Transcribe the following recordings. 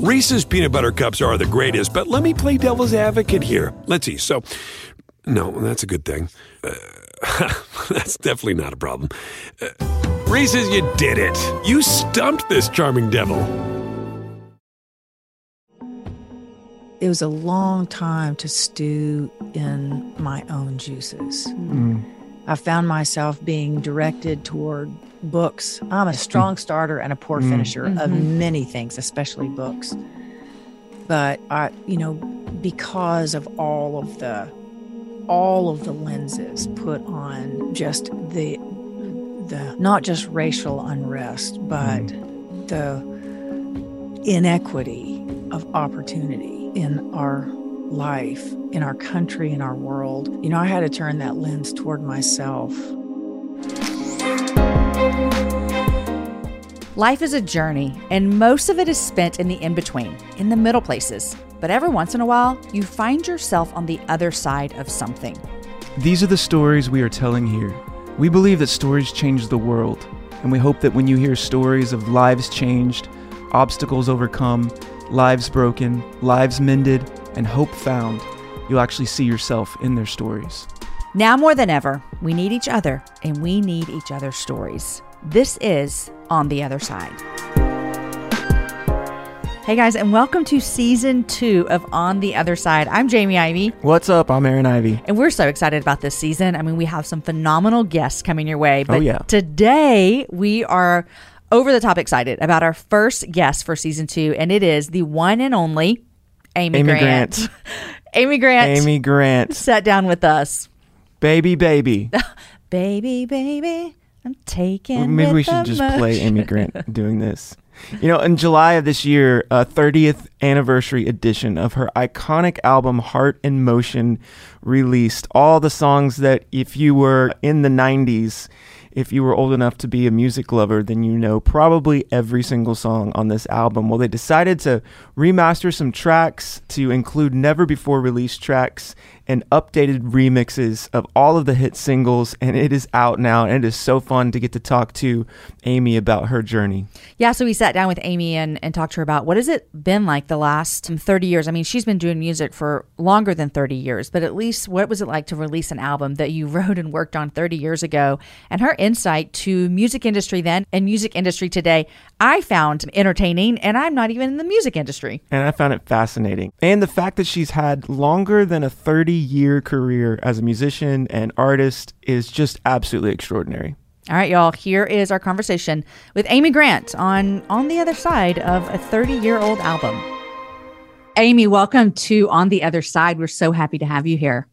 Reese's peanut butter cups are the greatest, but let me play devil's advocate here. Let's see. So, no, that's a good thing. Uh, that's definitely not a problem. Uh, Reese's, you did it. You stumped this charming devil. It was a long time to stew in my own juices. I found myself being directed toward books. I'm a mm-hmm. strong starter and a poor mm-hmm. finisher of mm-hmm. many things, especially books. But I, you know, because of all of the all of the lenses put on just the the not just racial unrest, but the inequity of opportunity in our life, in our country, in our world. You know, I had to turn that lens toward myself. Life is a journey, and most of it is spent in the in between, in the middle places. But every once in a while, you find yourself on the other side of something. These are the stories we are telling here. We believe that stories change the world, and we hope that when you hear stories of lives changed, obstacles overcome, lives broken, lives mended, and hope found, you'll actually see yourself in their stories. Now more than ever, we need each other, and we need each other's stories. This is On the Other Side. Hey guys, and welcome to season two of On the Other Side. I'm Jamie Ivy. What's up? I'm Aaron Ivy. And we're so excited about this season. I mean, we have some phenomenal guests coming your way. Oh, but yeah. today we are over the top excited about our first guest for season two, and it is the one and only Amy, Amy Grant. Grant. Amy Grant Amy Grant. sat down with us. Baby, baby. Baby, baby, I'm taking. Well, Maybe we should just play emotion. Amy Grant doing this. You know, in July of this year, a 30th anniversary edition of her iconic album Heart in Motion released all the songs that if you were in the 90s, if you were old enough to be a music lover, then you know probably every single song on this album. Well, they decided to remaster some tracks to include never before released tracks and updated remixes of all of the hit singles, and it is out now. And it is so fun to get to talk to Amy about her journey. Yeah, so we sat down with Amy and, and talked to her about what has it been like the last 30 years. I mean, she's been doing music for longer than 30 years, but at least what was it like to release an album that you wrote and worked on 30 years ago? And her insight to music industry then and music industry today, I found entertaining, and I'm not even in the music industry. And I found it fascinating. And the fact that she's had longer than a 30 year career as a musician and artist is just absolutely extraordinary. All right, y'all, here is our conversation with Amy Grant on On the Other Side of a 30 year old album. Amy, welcome to On the Other Side. We're so happy to have you here.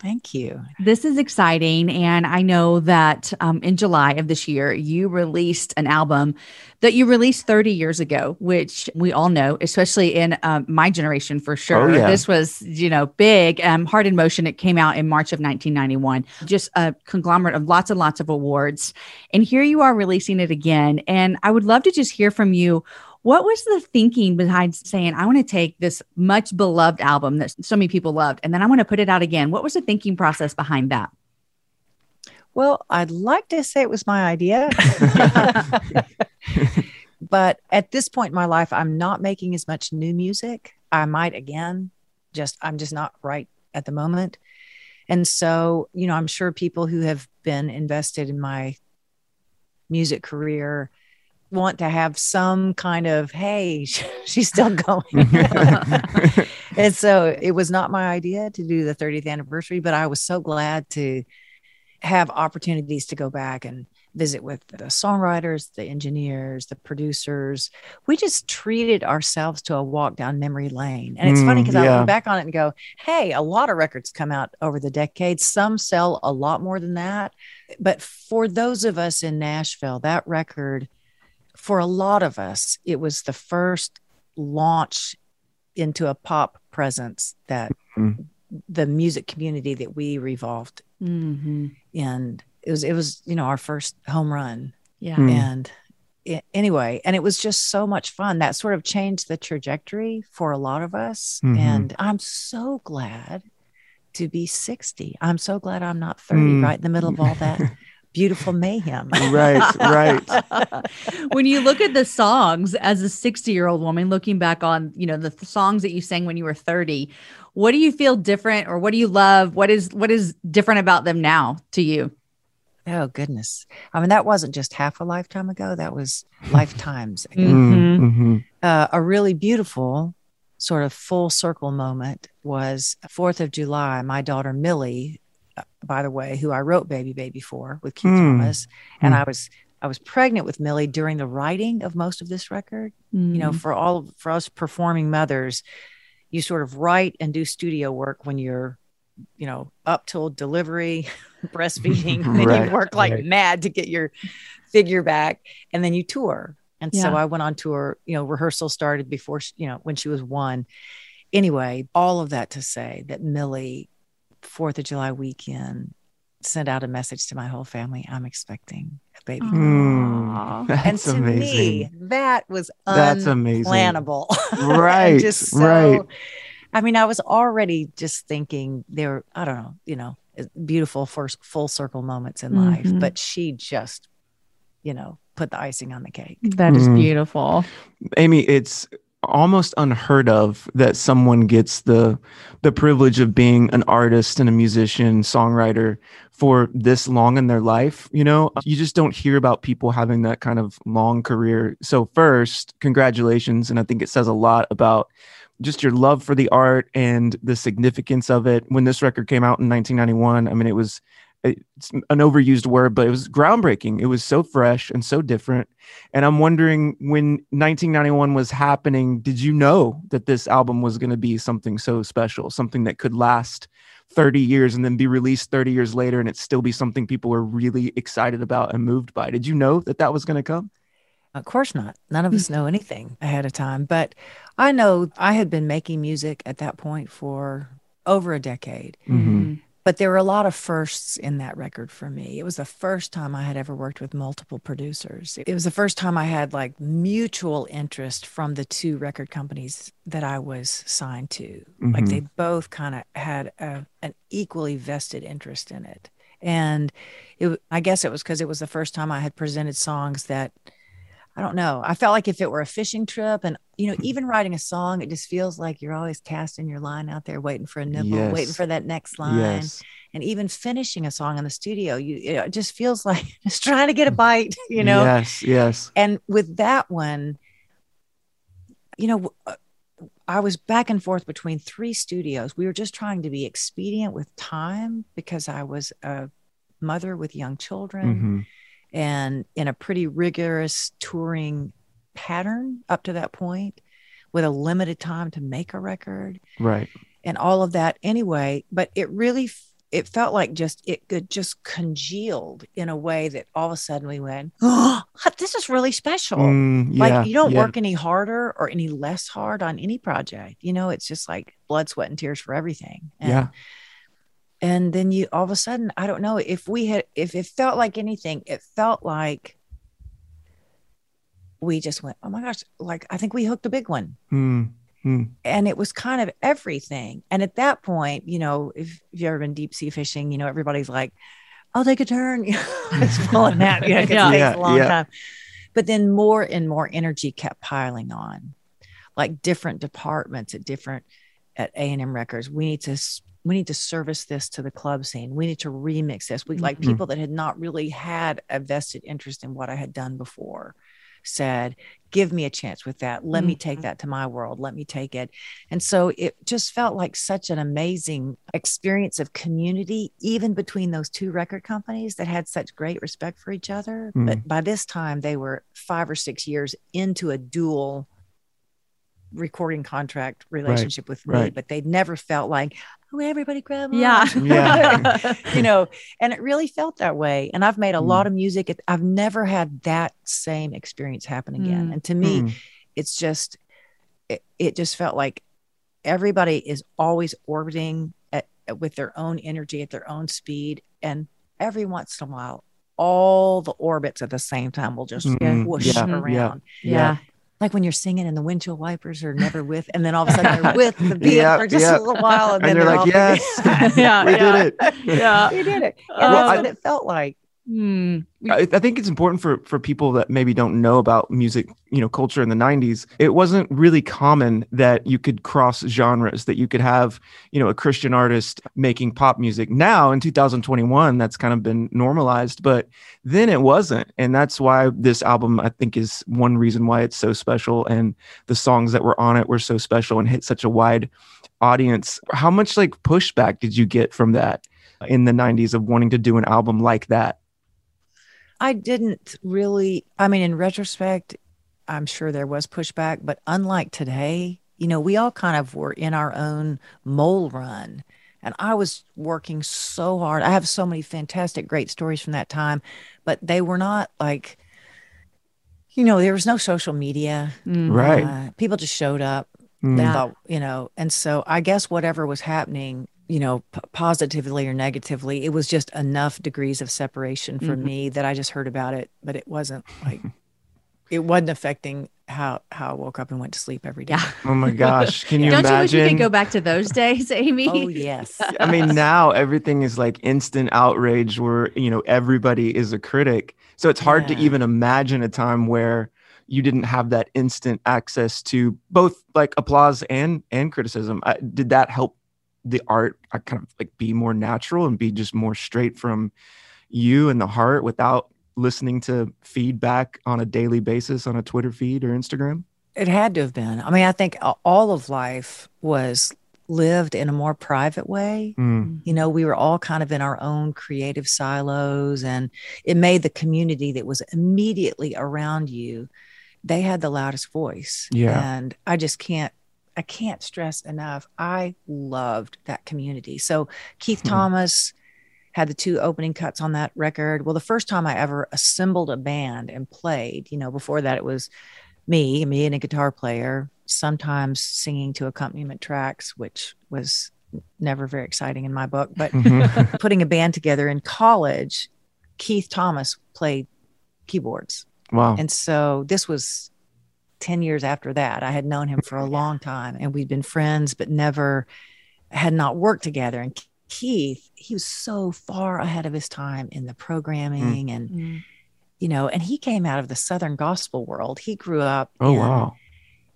Thank you. This is exciting. And I know that um, in July of this year, you released an album that you released 30 years ago, which we all know, especially in um, my generation for sure. Oh, yeah. This was, you know, big. Um, Heart in Motion, it came out in March of 1991, just a conglomerate of lots and lots of awards. And here you are releasing it again. And I would love to just hear from you. What was the thinking behind saying, I want to take this much beloved album that so many people loved, and then I want to put it out again? What was the thinking process behind that? Well, I'd like to say it was my idea. but at this point in my life, I'm not making as much new music. I might again, just I'm just not right at the moment. And so, you know, I'm sure people who have been invested in my music career want to have some kind of, hey, she's still going. and so it was not my idea to do the 30th anniversary, but I was so glad to have opportunities to go back and visit with the songwriters, the engineers, the producers. We just treated ourselves to a walk down memory lane. And it's funny Mm, because I yeah. look back on it and go, hey, a lot of records come out over the decades. Some sell a lot more than that. But for those of us in Nashville, that record for a lot of us, it was the first launch into a pop presence that Mhm. the music community that we revolved Mm-hmm. in. It was, it was, you know, our first home run. Yeah. Mm. And it, anyway, and it was just so much fun. That sort of changed the trajectory for a lot of us. Mhm. And I'm so glad to be 60. I'm so glad I'm not 30, Mm. right in the middle of all that beautiful mayhem. Right, right. when you look at the songs as a 60 year old woman looking back on you know the th- songs that you sang when you were 30 what do you feel different or what do you love what is what is different about them now to you Oh goodness. I mean, that wasn't just half a lifetime ago. That was lifetimes. ago. Mhm. Mm-hmm. Uh, a really beautiful sort of full circle moment was 4th of July. My daughter Millie, by the way, who I wrote Baby Baby for with Keith Hmm. Thomas, and Hmm. I was I was pregnant with Millie during the writing of most of this record. You know, for all for us performing mothers, you sort of write and do studio work when you're, you know, up till delivery, breastfeeding, and then you work like right. mad to get your figure back, and then you tour. And so I went on tour. You know, rehearsal started before she, you know when she was one. Anyway, all of that to say that Millie, Fourth of July weekend, sent out a message to my whole family. I'm expecting a baby. Aw. Mm. That's and to amazing. me, that was That's amazing. unplannable. And Right, just so- right. I mean, I was already just thinking there were, I don't know, you know, beautiful first full circle moments in life, Mhm. but she just, you know, put the icing on the cake. that is Mm. beautiful Amy, it's almost unheard of that someone gets the the privilege of being an artist and a musician, songwriter for this long in their life, you know? You just don't hear about people having that kind of long career. So first, congratulations and I think it says a lot about just your love for the art and the significance of it. When this record came out in 1991, I mean it was it's an overused word, but it was groundbreaking. It was so fresh and so different. And I'm wondering when 1991 was happening, did you know that this album was going to be something so special, something that could last 30 years and then be released 30 years later and it still be something people were really excited about and moved by? Did you know that that was going to come? Of course not. None of us know anything ahead of time, but I know I had been making music at that point for over a decade. Mhm. But there were a lot of firsts in that record for me. It was the first time I had ever worked with multiple producers. It was the first time I had like mutual interest from the two record companies that I was signed to. Like Mhm. they both kind of had a, an equally vested interest in it. And it, I guess it was because it was the first time I had presented songs that I don't know. I felt like if it were a fishing trip and, you know, even writing a song, it just feels like you're always casting your line out there, waiting for a nibble, waiting for that next line. Yes. And even finishing a song in the studio, you, it just feels like just trying to get a bite, you know? Yes. Yes. And with that one, you know, uh, I was back and forth between three studios. We were just trying to be expedient with time because I was a mother with young children Mhm. And in a pretty rigorous touring pattern up to that point with a limited time to make a record Right. and all of that anyway but it really it felt like just it could just congealed in a way that all of a sudden we went oh this is really special Mm, yeah, like you don't yeah. work any harder or any less hard on any project you know it's just like blood sweat and tears for everything and, Yeah. And then you all of a sudden i don't know if we had if it felt like anything it felt like we just went oh my gosh like i think we hooked a big one Mm, mm. and it was kind of everything and at that point you know if, you've ever been deep sea fishing you know everybody's like i'll take a turn it's pulling that you know it Yeah. takes a long yeah. time but then more and more energy kept piling on like different departments at different at a&m records we need to we need to service this to the club scene we need to remix this we like Mhm. people that had not really had a vested interest in what i had done before said give me a chance with that let me take Mhm. that to my world let me take it and so it just felt like such an amazing experience of community, even between those two record companies that had such great respect for each other. Mm. But by this time, they were five or six years into a dual recording contract relationship with me, right. but they never felt like oh, everybody grab Yeah. on." Yeah. you know, and it really felt that way. And I've made a Mm. lot of music. I've never had that same experience happen again. Mm. And to me, Mm. it's just, it, it just felt like everybody is always orbiting at, with their own energy at their own speed. And every once in a while, all the orbits at the same time will just Mhm. whoosh Yeah. around. yeah. Like when you're singing and the windshield wipers are never with, and then all of a sudden they're with the beat Yeah, for just yeah. a little while, and, And then you're they're like, all yes, Yeah, we yeah. did it. Yeah. we did it. And Oh, that's what it felt like. Hmm. I, I think it's important for for people that maybe don't know about music, you know, culture in the '90s. It wasn't really common that you could cross genres, that you could have, you know, a Christian artist making pop music. Now in 2021, that's kind of been normalized, but then it wasn't, and that's why this album, I think, is one reason why it's so special, and the songs that were on it were so special and hit such a wide audience. How much like pushback did you get from that in the '90s of wanting to do an album like that? I didn't really, I mean, in retrospect, I'm sure there was pushback, but unlike today, you know, we all kind of were in our own mole run. And I was working so hard. I have so many fantastic, great stories from that time, but they were not like, you know, there was no social media. Mm. Right. Uh, people just showed up. Mm. They thought, you know, and so I guess whatever was happening, you know, p- positively or negatively, it was just enough degrees of separation for Mhm. me that I just heard about it, but it wasn't like it wasn't affecting how how I woke up and went to sleep every day. Yeah. Oh my gosh. Can you Don't you wish imagine? could go back to those days, Amy? Oh yes. I mean, now everything is like instant outrage where, you know, everybody is a critic. So it's hard to even imagine a time where you didn't have that instant access to both like applause and and criticism. Uh, did that help the art uh, kind of like be more natural and be just more straight from you and the heart without listening to feedback on a daily basis on a Twitter feed or Instagram? It had to have been. I mean, I think all of life was lived in a more private way. Mm, You know, we were all kind of in our own creative silos, and it made the community that was immediately around you, they had the loudest voice. Yeah. And I just can't, I can't stress enough. I loved that community. So Keith Hmm. Thomas had the two opening cuts on that record. Well, the first time I ever assembled a band and played, you know, before that it was me, me and a guitar player, sometimes singing to accompaniment tracks, which was never very exciting in my book. But mhm. putting a band together in college, Keith Thomas played keyboards. Wow. And so this was 10 years after that. I had known him for a long time and we'd been friends, but never had not worked together. And Keith, he was so far ahead of his time in the programming and, Mm. you know, and he came out of the Southern gospel world. He grew up. Oh, in- wow.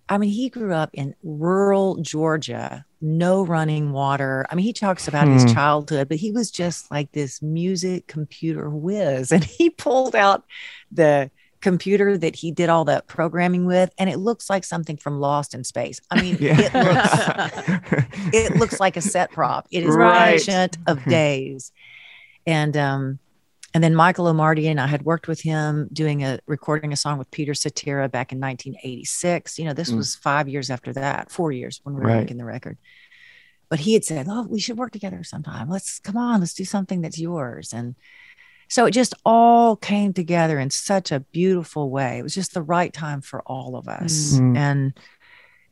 I mean, he grew up in rural Georgia, no running water. I mean, he talks about his Hmm. childhood, but he was just like this music computer whiz. And he pulled out the computer that he did all that programming with, and it looks like something from Lost in Space. I mean, it looks it looks like a set prop. It is Right. patient of days. And um and then Michael Omartian and I had worked with him doing a recording a song with Peter Cetera back in 1986. You know, this Mm. was five years after that, four years when we were Right. making the record. But he had said, Oh, we should work together sometime. Let's come on, let's do something that's yours. And so it just all came together in such a beautiful way. It was just the right time for all of us. Mm. And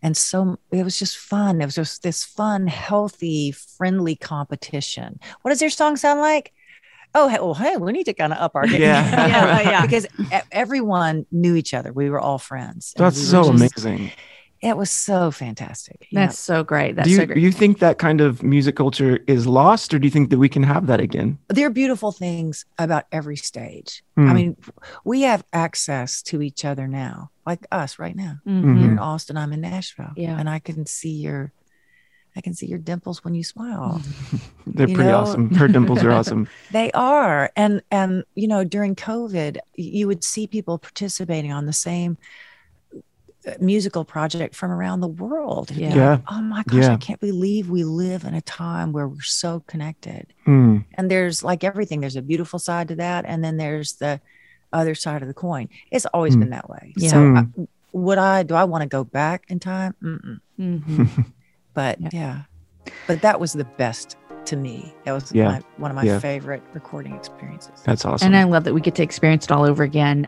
and so it was just fun. It was just this fun, healthy, friendly competition. What does your song sound like? Oh, hey, well, hey, we need to kind of up our game. Yeah. Yeah, yeah. because everyone knew each other. We were all friends. That's we so just- amazing. It was so fantastic. Yeah. That's so great. That's do you, so great. you think that kind of music culture is lost, or do you think that we can have that again? there are beautiful things about every stage. Hmm. I mean, we have access to each other now, like us right now. Mhm. You're in Austin, I'm in Nashville. Yeah. And I can see your I can see your dimples when you smile. They're You pretty know- awesome. Her dimples are awesome. They are. And and you know, during COVID, you would see people participating on the same musical project from around the world. Yeah. Yeah. oh my gosh, Yeah. I can't believe we live in a time where we're so connected. Hmm. And there's like everything, there's a beautiful side to that. And then there's the other side of the coin. It's always Mm. been that way. Yeah. So Mm. I, would I, do I want to go back in time? Mm-mm. Mhm. But Yeah. yeah. but that was the best to me. That was Yeah. my, one of my Yeah. favorite recording experiences. That's awesome. And I love that we get to experience it all over again.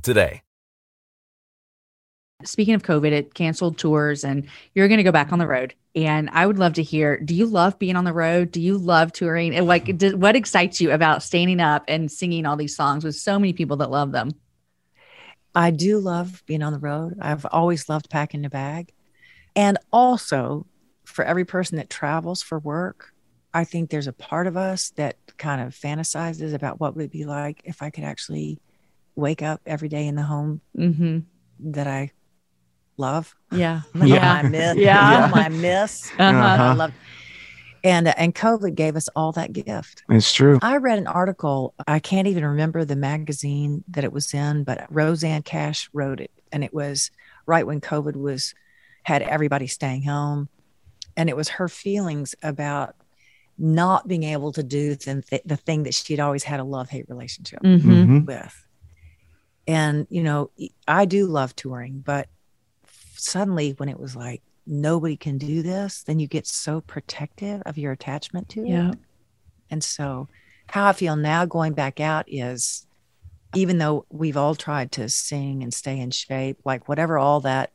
today. Speaking of COVID, it canceled tours and you're going to go back on the road. And I would love to hear do you love being on the road? Do you love touring? And like, do, what excites you about standing up and singing all these songs with so many people that love them? I do love being on the road. I've always loved packing the bag. And also, for every person that travels for work, I think there's a part of us that kind of fantasizes about what would it be like if I could actually wake up every day in the home Mm-hmm. that I love. Yeah. Yeah. I miss. Yeah. the I miss. Uh-huh. I love. And and COVID gave us all that gift. it's true. I read an article. I can't even remember the magazine that it was in, but Rosanne Cash wrote it, and it was right when COVID was had everybody staying home, and it was her feelings about not being able to do the, the thing that she'd always had a love hate relationship Mm-hmm. Mhm. with. And you know, I do love touring, but suddenly when it was like nobody can do this, then you get so protective of your attachment to it. Yeah. And so, how I feel now going back out is even though we've all tried to sing and stay in shape, like whatever all that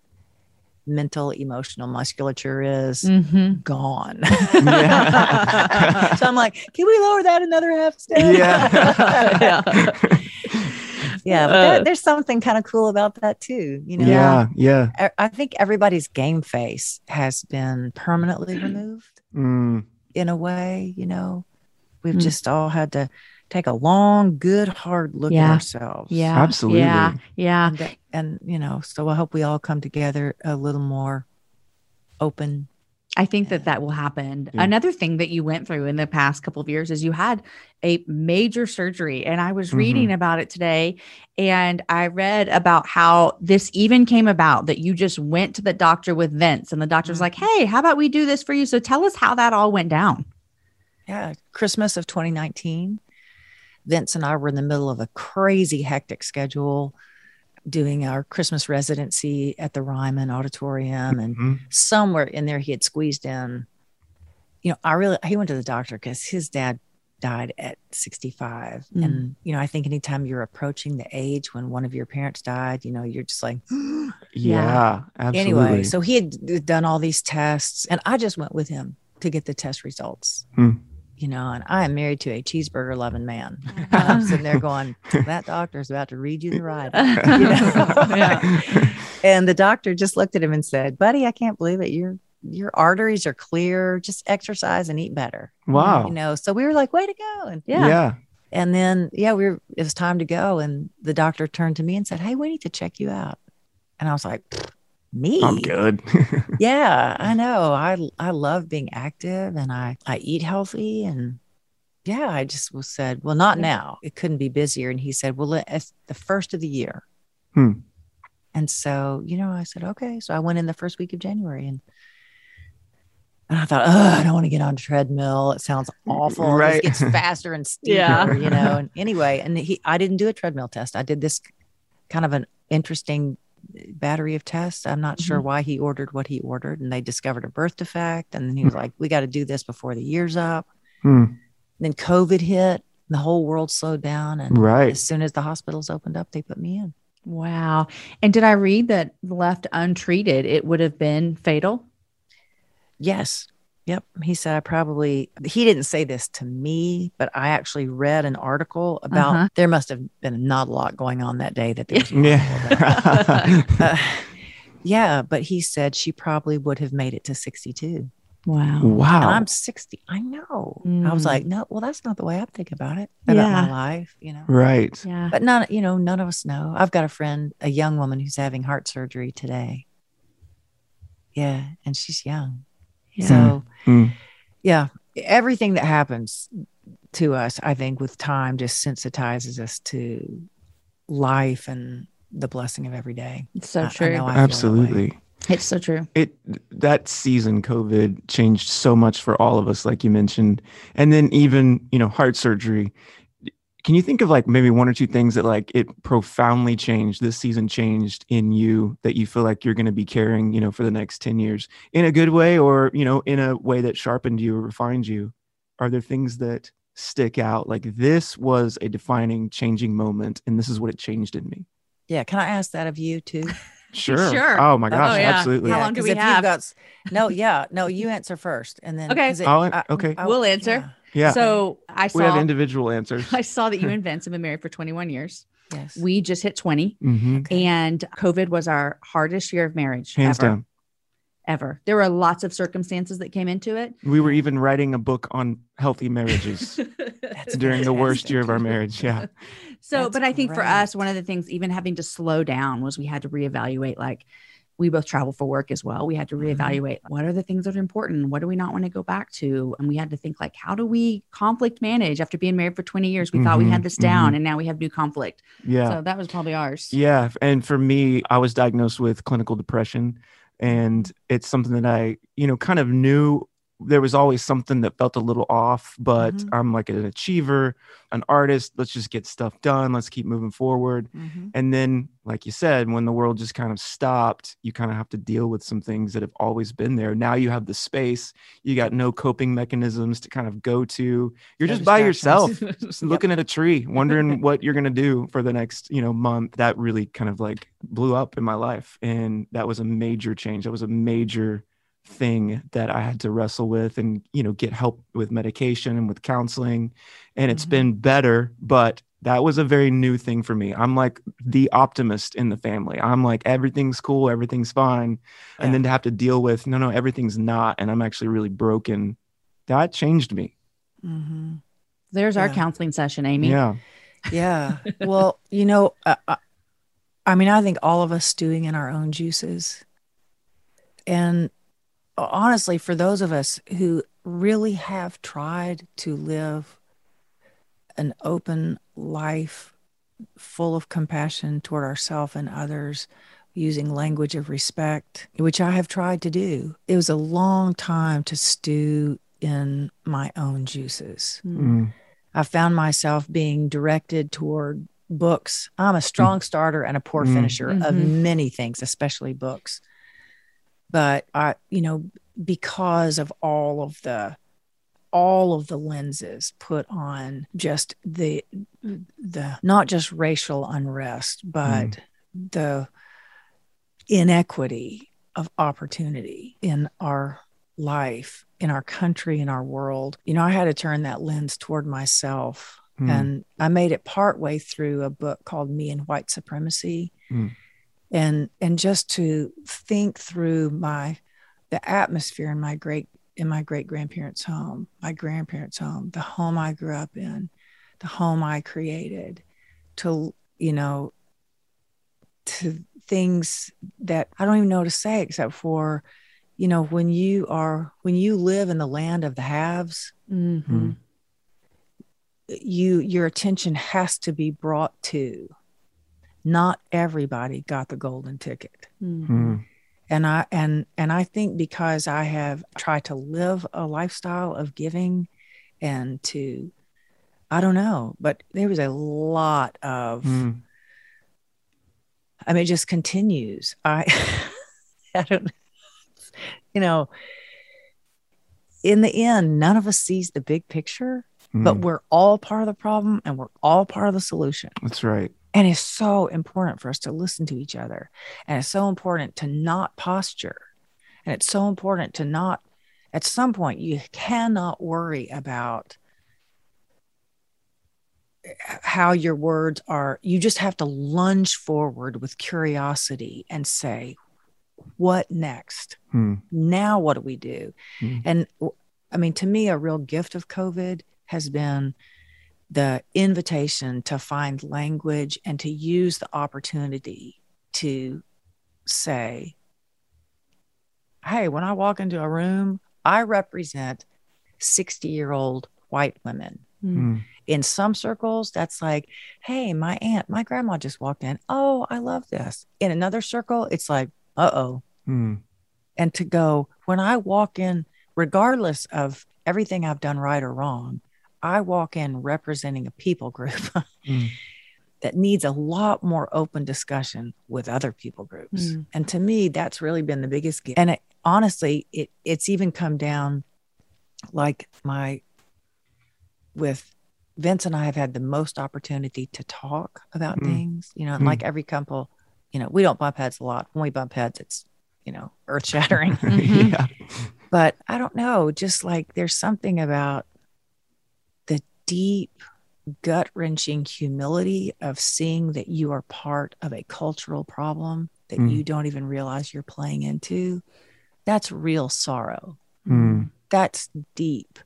mental, emotional musculature is Mm-hmm. gone. Yeah. so I'm like, can we lower that another half step? Yeah. yeah. Yeah, but Uh, there- there's something kind of cool about that too. You know, Yeah. Yeah. I- I think everybody's game face has been permanently removed Mm. in a way, you know, we've Mm. just all had to take a long, good, hard look Yeah. at ourselves. Yeah. Absolutely. Yeah. Yeah. And, and, you know, so I hope we all come together a little more open. I think that that will happen. Yeah. Another thing that you went through in the past couple of years is you had a major surgery. And I was reading mm-hmm. about it today and I read about how this even came about that you just went to the doctor with Vince and the doctor was mm. like, Hey, how about we do this for you? So tell us how that all went down. Yeah. Christmas of 2019, Vince and I were in the middle of a crazy hectic schedule doing our Christmas residency at the Ryman Auditorium. And Mhm. somewhere in there, he had squeezed in, you know, I really, he went to the doctor because his dad died at 65. Mm. And, you know, I think anytime you're approaching the age when one of your parents died, you know, you're just like, Yeah. Absolutely. anyway, so he had done all these tests, and I just went with him to get the test results. Hmm. You know, and I am married to a cheeseburger loving man. I'm sitting there going, that doctor's about to read you the rider. You know? Yeah. And the doctor just looked at him and said, "Buddy, I can't believe it. Your your arteries are clear. Just exercise and eat better." wow. You know, so we were like, "Way to go!" And Yeah. yeah. and then yeah, we were. It was time to go, and the doctor turned to me and said, "Hey, we need to check you out." And I was like, "Me? I'm good. yeah i know i i love being active and i i eat healthy and yeah i just was said well not now it couldn't be busier and he said well it's the first of the year Hmm. and so you know i said okay so i went in the first week of january and and I thought, oh, I don't want to get on a treadmill. It sounds awful. Right. It gets faster and steeper, Yeah. you know. And anyway, and he, I didn't do a treadmill test. I did this kind of an interesting battery of tests. I'm not sure why he ordered what he ordered, and they discovered a birth defect. And then he was like, "We got to do this before the year's up." Hmm. then COVID hit, the whole world slowed down, and Right. as soon as the hospitals opened up, they put me in. Wow. And did I read that left untreated, it would have been fatal? Yes. Yep. He said I probably he didn't say this to me, but I actually read an article about Uh-huh. there must have been not a lot going on that day that there was Yeah. uh, Yeah, but he said she probably would have made it to 62. Wow. Wow. And I'm 60. I know. I was Mm. like, no, well, that's not the way I think about it, about Yeah. my life, you know. right. Yeah. But none, you know, none of us know. I've got a friend, a young woman who's having heart surgery today. Yeah, and she's young. Yeah. So, Mm. yeah, everything that happens to us, I think, with time just sensitizes us to life and the blessing of every day. It's so I- I true. know I feel that way. Absolutely. It's so true. it that season covid changed so much for all of us like you mentioned and then even you know heart surgery can you think of like maybe one or two things that like it profoundly changed this season changed in you that you feel like you're going to be carrying you know for the next 10 years in a good way or you know in a way that sharpened you or refined you are there things that stick out like this was a defining changing moment and this is what it changed in me Yeah. Can I ask that of you too? sure Sure. oh my gosh oh, yeah. absolutely How long do 'cause we you've got no, yeah, no, you answer first, and then Okay. 'cause I'll an- okay. We'll answer. yeah So I we have individual answers I saw that you and Vince have been married for 21 years. Yes. We just hit 20 hmm Okay. and COVID was our hardest year of marriage hands ever. down Ever. There were lots of circumstances that came into it. We were even writing a book on healthy marriages That's during the worst year of our marriage. Yeah. So, That's but I think for us, one of the things, even having to slow down, was we had to reevaluate. Like, we both travel for work as well. We had to Mhm. reevaluate what are the things that are important? What do we not want to go back to? And we had to think, like, how do we conflict manage after being married for 20 years? We thought we had Mhm, this down and now we have new conflict. Yeah. So that was probably ours. Yeah. And for me, I was diagnosed with clinical depression. And it's something that I, you know, kind of knew there was always something that felt a little off, but Mhm. I'm like an achiever, an artist. Let's just get stuff done. Let's keep moving forward. Mhm. And then, like you said, when the world just kind of stopped, you kind of have to deal with some things that have always been there. Now you have the space, you got no coping mechanisms to kind of go to. You're No just by yourself, just looking at a tree, wondering what you're going to do for the next, you know, month. That really kind of like blew up in my life. And that was a major change. That was a major thing that I had to wrestle with and, you know, get help with medication and with counseling. And it's Mhm. been better, but that was a very new thing for me. I'm like the optimist in the family. I'm like, everything's cool, everything's fine. Yeah. And then to have to deal with, no, no, everything's not. And I'm actually really broken. That changed me. Mhm. There's our counseling session, Amy. Yeah. Yeah. Well, you know, uh, uh, I mean, I think all of us stewing in our own juices. And honestly, for those of us who really have tried to live an open life full of compassion toward ourselves and others, using language of respect, which I have tried to do, it was a long time to stew in my own juices. Mm. I found myself being directed toward books. I'm a strong starter and a poor Mm. finisher of Mhm. many things, especially books. But I, you know, because of all of the all of the lenses put on just the the not just racial unrest, but the inequity of opportunity in our life, in our country, in our world. You know, I had to turn that lens toward myself. Mm. And I made it partway through a book called Me and White Supremacy. Mm. And and just to think through my the atmosphere in my great in my great grandparents' home, my grandparents' home, the home I grew up in, the home I created, to you know, to things that I don't even know to say except for, you know, when you are when you live in the land of the haves, Mhm. you your attention has to be brought to not everybody got the golden ticket Mhm. Mm. and i and and i think because i have tried to live a lifestyle of giving and to i don't know but there was a lot of Mm. i mean it just continues i i don't you know in the end none of us sees the big picture but Mm. we're all part of the problem and we're all part of the solution That's right. And it's so important for us to listen to each other. And it's so important to not posture. And it's so important to not, at some point, you cannot worry about how your words are. You just have to lunge forward with curiosity and say, what next? Hmm. Now, what do we do? Hmm. And I mean, to me, a real gift of COVID has been the invitation to find language and to use the opportunity to say, hey, when I walk into a room, I represent 60 year old white women. Hmm. In some circles, that's like, hey, my aunt, my grandma just walked in. Oh, I love this. In another circle, it's like, uh oh. Hmm. And to go, when I walk in, regardless of everything I've done right or wrong, I walk in representing a people group Mm. that needs a lot more open discussion with other people groups. Mm. And to me, that's really been the biggest gift. And it, honestly, it it's even come down like my with Vince and I have had the most opportunity to talk about Mm. things, you know, and Mm. like every couple, you know, we don't bump heads a lot. When we bump heads, it's, you know, earth shattering. Mhm. yeah. but I don't know, just like there's something about deep, gut wrenching humility of seeing that you are part of a cultural problem that Mm. you don't even realize you're playing into. That's real sorrow. Hmm. That's deep.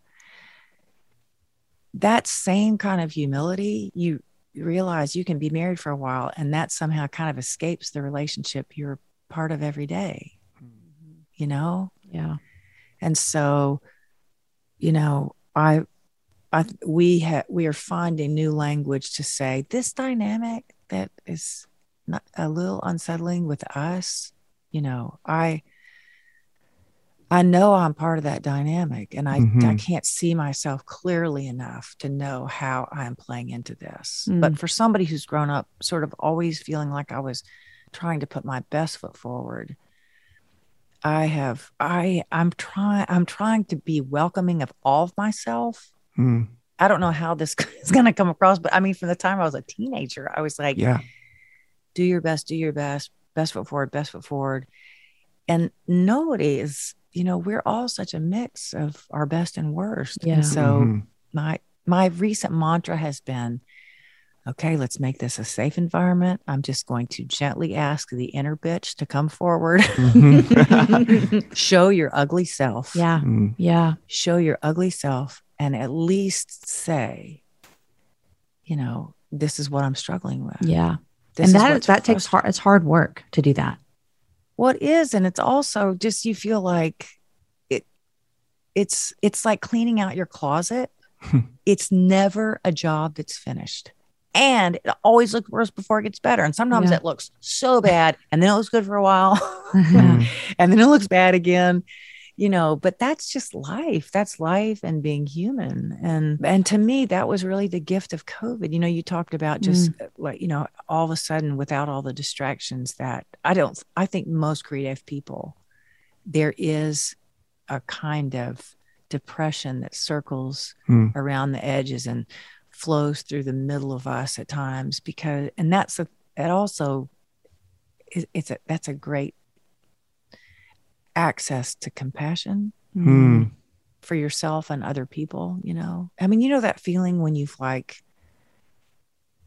That same kind of humility, you realize you can be married for a while and that somehow kind of escapes the relationship you're part of every day, you know? Yeah. and so you know i i we have we are finding new language to say this dynamic that is not a little unsettling with us you know i i know i'm part of that dynamic and i i Mhm. can't see myself clearly enough to know how i'm playing into this Mm. but for somebody who's grown up sort of always feeling like i was trying to put my best foot forward I have I I'm trying I'm trying to be welcoming of all of myself. Hmm. I don't know how this is going to come across, but I mean from the time I was a teenager, I was like Yeah. do your best, do your best, best foot forward, best foot forward. And nobody is, you know, we're all such a mix of our best and worst. Yeah. And so Mhm. my my recent mantra has been okay let's make this a safe environment i'm just going to gently ask the inner bitch to come forward Mhm. show your ugly self yeah. Hmm. Yeah. show your ugly self and at least say you know this is what i'm struggling with Yeah. This and is that that takes hard it's hard work to do that. what is and it's also just you feel like it it's it's like cleaning out your closet it's never a job that's finished and it always looks worse before it gets better and sometimes Yeah. it looks so bad and then it looks good for a while Hmm. and then it looks bad again you know but that's just life that's life and being human and and to me that was really the gift of covid you know you talked about just uh, like you know all of a sudden without all the distractions that i don't i think most creative people there is a kind of depression that circles Hmm. around the edges and flows through the middle of us at times because and that's a it also is it's a that's a great access to compassion Hmm. for yourself and other people you know i mean you know that feeling when you've like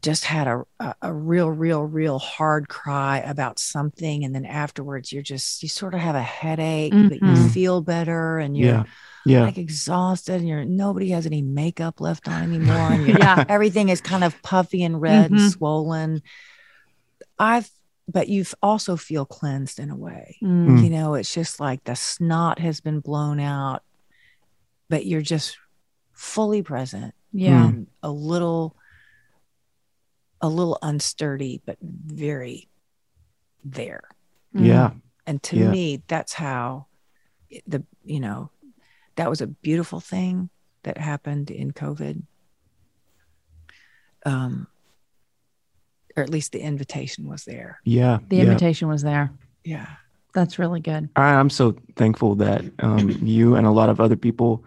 just had a, a, a real real real hard cry about something and then afterwards you're just you sort of have a headache but you Mhm. feel better and you're Yeah. Yeah. like exhausted and you're nobody has any makeup left on anymore and Yeah. everything is kind of puffy and red and Mhm. swollen i've but you also feel cleansed in a way Mm. you know it's just like the snot has been blown out but you're just fully present Yeah. and a little a little unsturdy but very there Yeah. and to Yeah. me that's how the you know that was a beautiful thing that happened in covid um or at least the invitation was there Yeah. The yeah. invitation was there. yeah That's really good. I- I'm so thankful that um, you and a lot of other people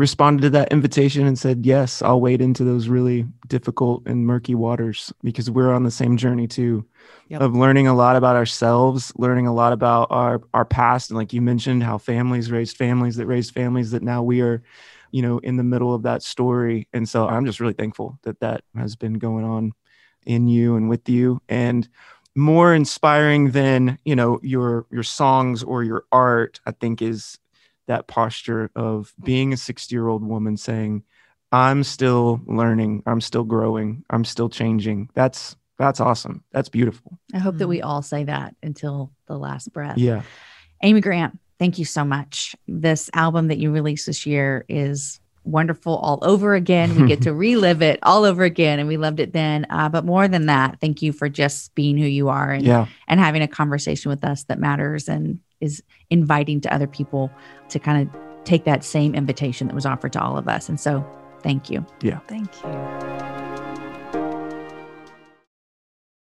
responded to that invitation and said, Yes, I'll wade into those really difficult and murky waters because we're on the same journey too Yep. of learning a lot about ourselves, learning a lot about our, our past. And like you mentioned, how families raised families that raised families that now we are, you know, in the middle of that story. And so I'm just really thankful that that has been going on in you and with you. And more inspiring than you know your your songs or your art i think is that posture of being a 60 year old woman saying i'm still learning i'm still growing i'm still changing. That's that's awesome. That's beautiful. I hope that we mm-hmm. all say that until the last breath. yeah. Amy Grant, thank you so much. This album that you released this year is wonderful all over again. We get to relive it all over again, and we loved it then. Uh, but more than that, thank you for just being who you are and yeah and having a conversation with us that matters and is inviting to other people to kind of take that same invitation that was offered to all of us. And so, thank you. Yeah, thank you.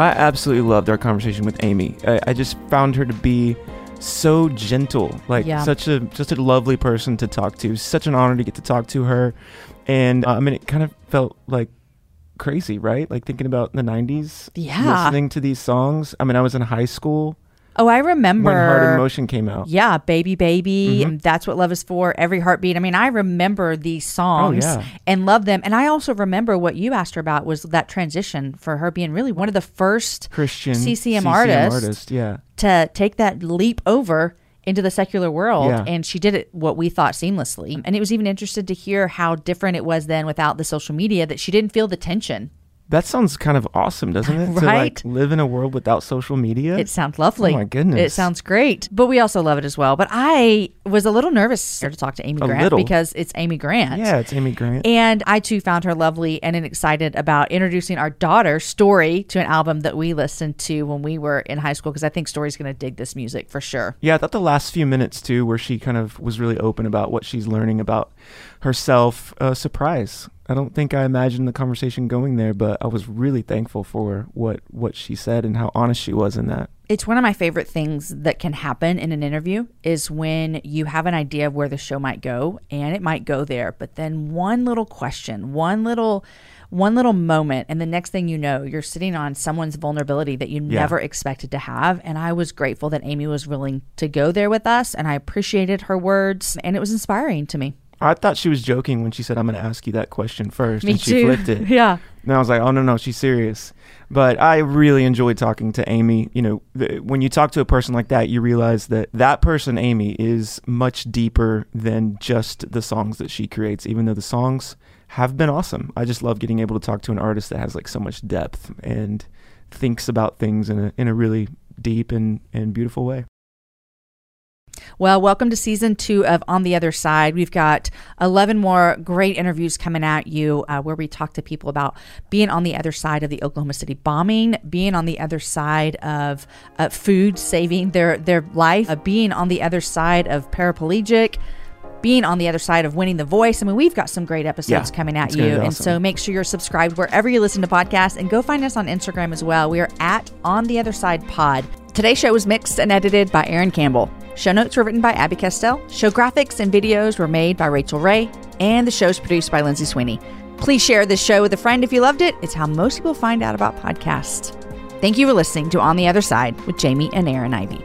I absolutely loved our conversation with Amy. I, I just found her to be so gentle, like Yeah. such a just a lovely person to talk to. Such an honor to get to talk to her, and uh, I mean, it kind of felt like crazy, right? Like thinking about the '90s, Yeah. listening to these songs. I mean, I was in high school Oh, I remember. when Heart in Motion came out. Yeah, baby, baby, Mhm. and that's what love is for. Every heartbeat. I mean, I remember these songs Oh, yeah. and love them, and I also remember what you asked her about was that transition for her being really one of the first Christian CCM artist. artist, yeah. to take that leap over into the secular world, Yeah. and she did it what we thought seamlessly. And it was even interested to hear how different it was then without the social media that she didn't feel the tension. That sounds kind of awesome, doesn't it? To Right? like live in a world without social media. It sounds lovely. Oh my goodness. It sounds great. But we also love it as well. But I was a little nervous to talk to Amy A Grant little. because it's Amy Grant. yeah, it's Amy Grant. And I too found her lovely and excited about introducing our daughter, Story, to an album that we listened to when we were in high school because I think Story's going to dig this music for sure. Yeah, I thought the last few minutes too, where she kind of was really open about what she's learning about herself, a surprise. I don't think I imagined the conversation going there, but I was really thankful for what what she said and how honest she was in that. It's one of my favorite things that can happen in an interview is when you have an idea of where the show might go and it might go there, but then one little question, one little one little moment and the next thing you know, you're sitting on someone's vulnerability that you Yeah. never expected to have and I was grateful that Amy was willing to go there with us and I appreciated her words and it was inspiring to me. I thought she was joking when she said, "I'm going to ask you that question first. Me and she too. flipped it. yeah. And I was like, oh, no, no, she's serious. But I really enjoyed talking to Amy. You know, th- when you talk to a person like that, you realize that that person, Amy, is much deeper than just the songs that she creates, even though the songs have been awesome. I just love getting able to talk to an artist that has like so much depth and thinks about things in a, in a really deep and, and beautiful way. Well, welcome to season two of On the Other Side. We've got 11 more great interviews coming at you uh, where we talk to people about being on the other side of the Oklahoma City bombing, being on the other side of uh, food saving their, their life, uh, being on the other side of paraplegic. Being on the other side of winning the voice. I mean, we've got some great episodes Yeah, coming at you. gonna And so make sure you're subscribed wherever you listen to podcasts and go find us on Instagram as well. We are at On the Other Side Pod. Today's show was mixed and edited by Aaron Campbell. Show notes were written by Abby Castell. Show graphics and videos were made by Rachel Ray. And the show's produced by Lindsay Sweeney. Please share this show with a friend if you loved it. It's how most people find out about podcasts. Thank you for listening to On the Other Side with Jamie and Aaron Ivy.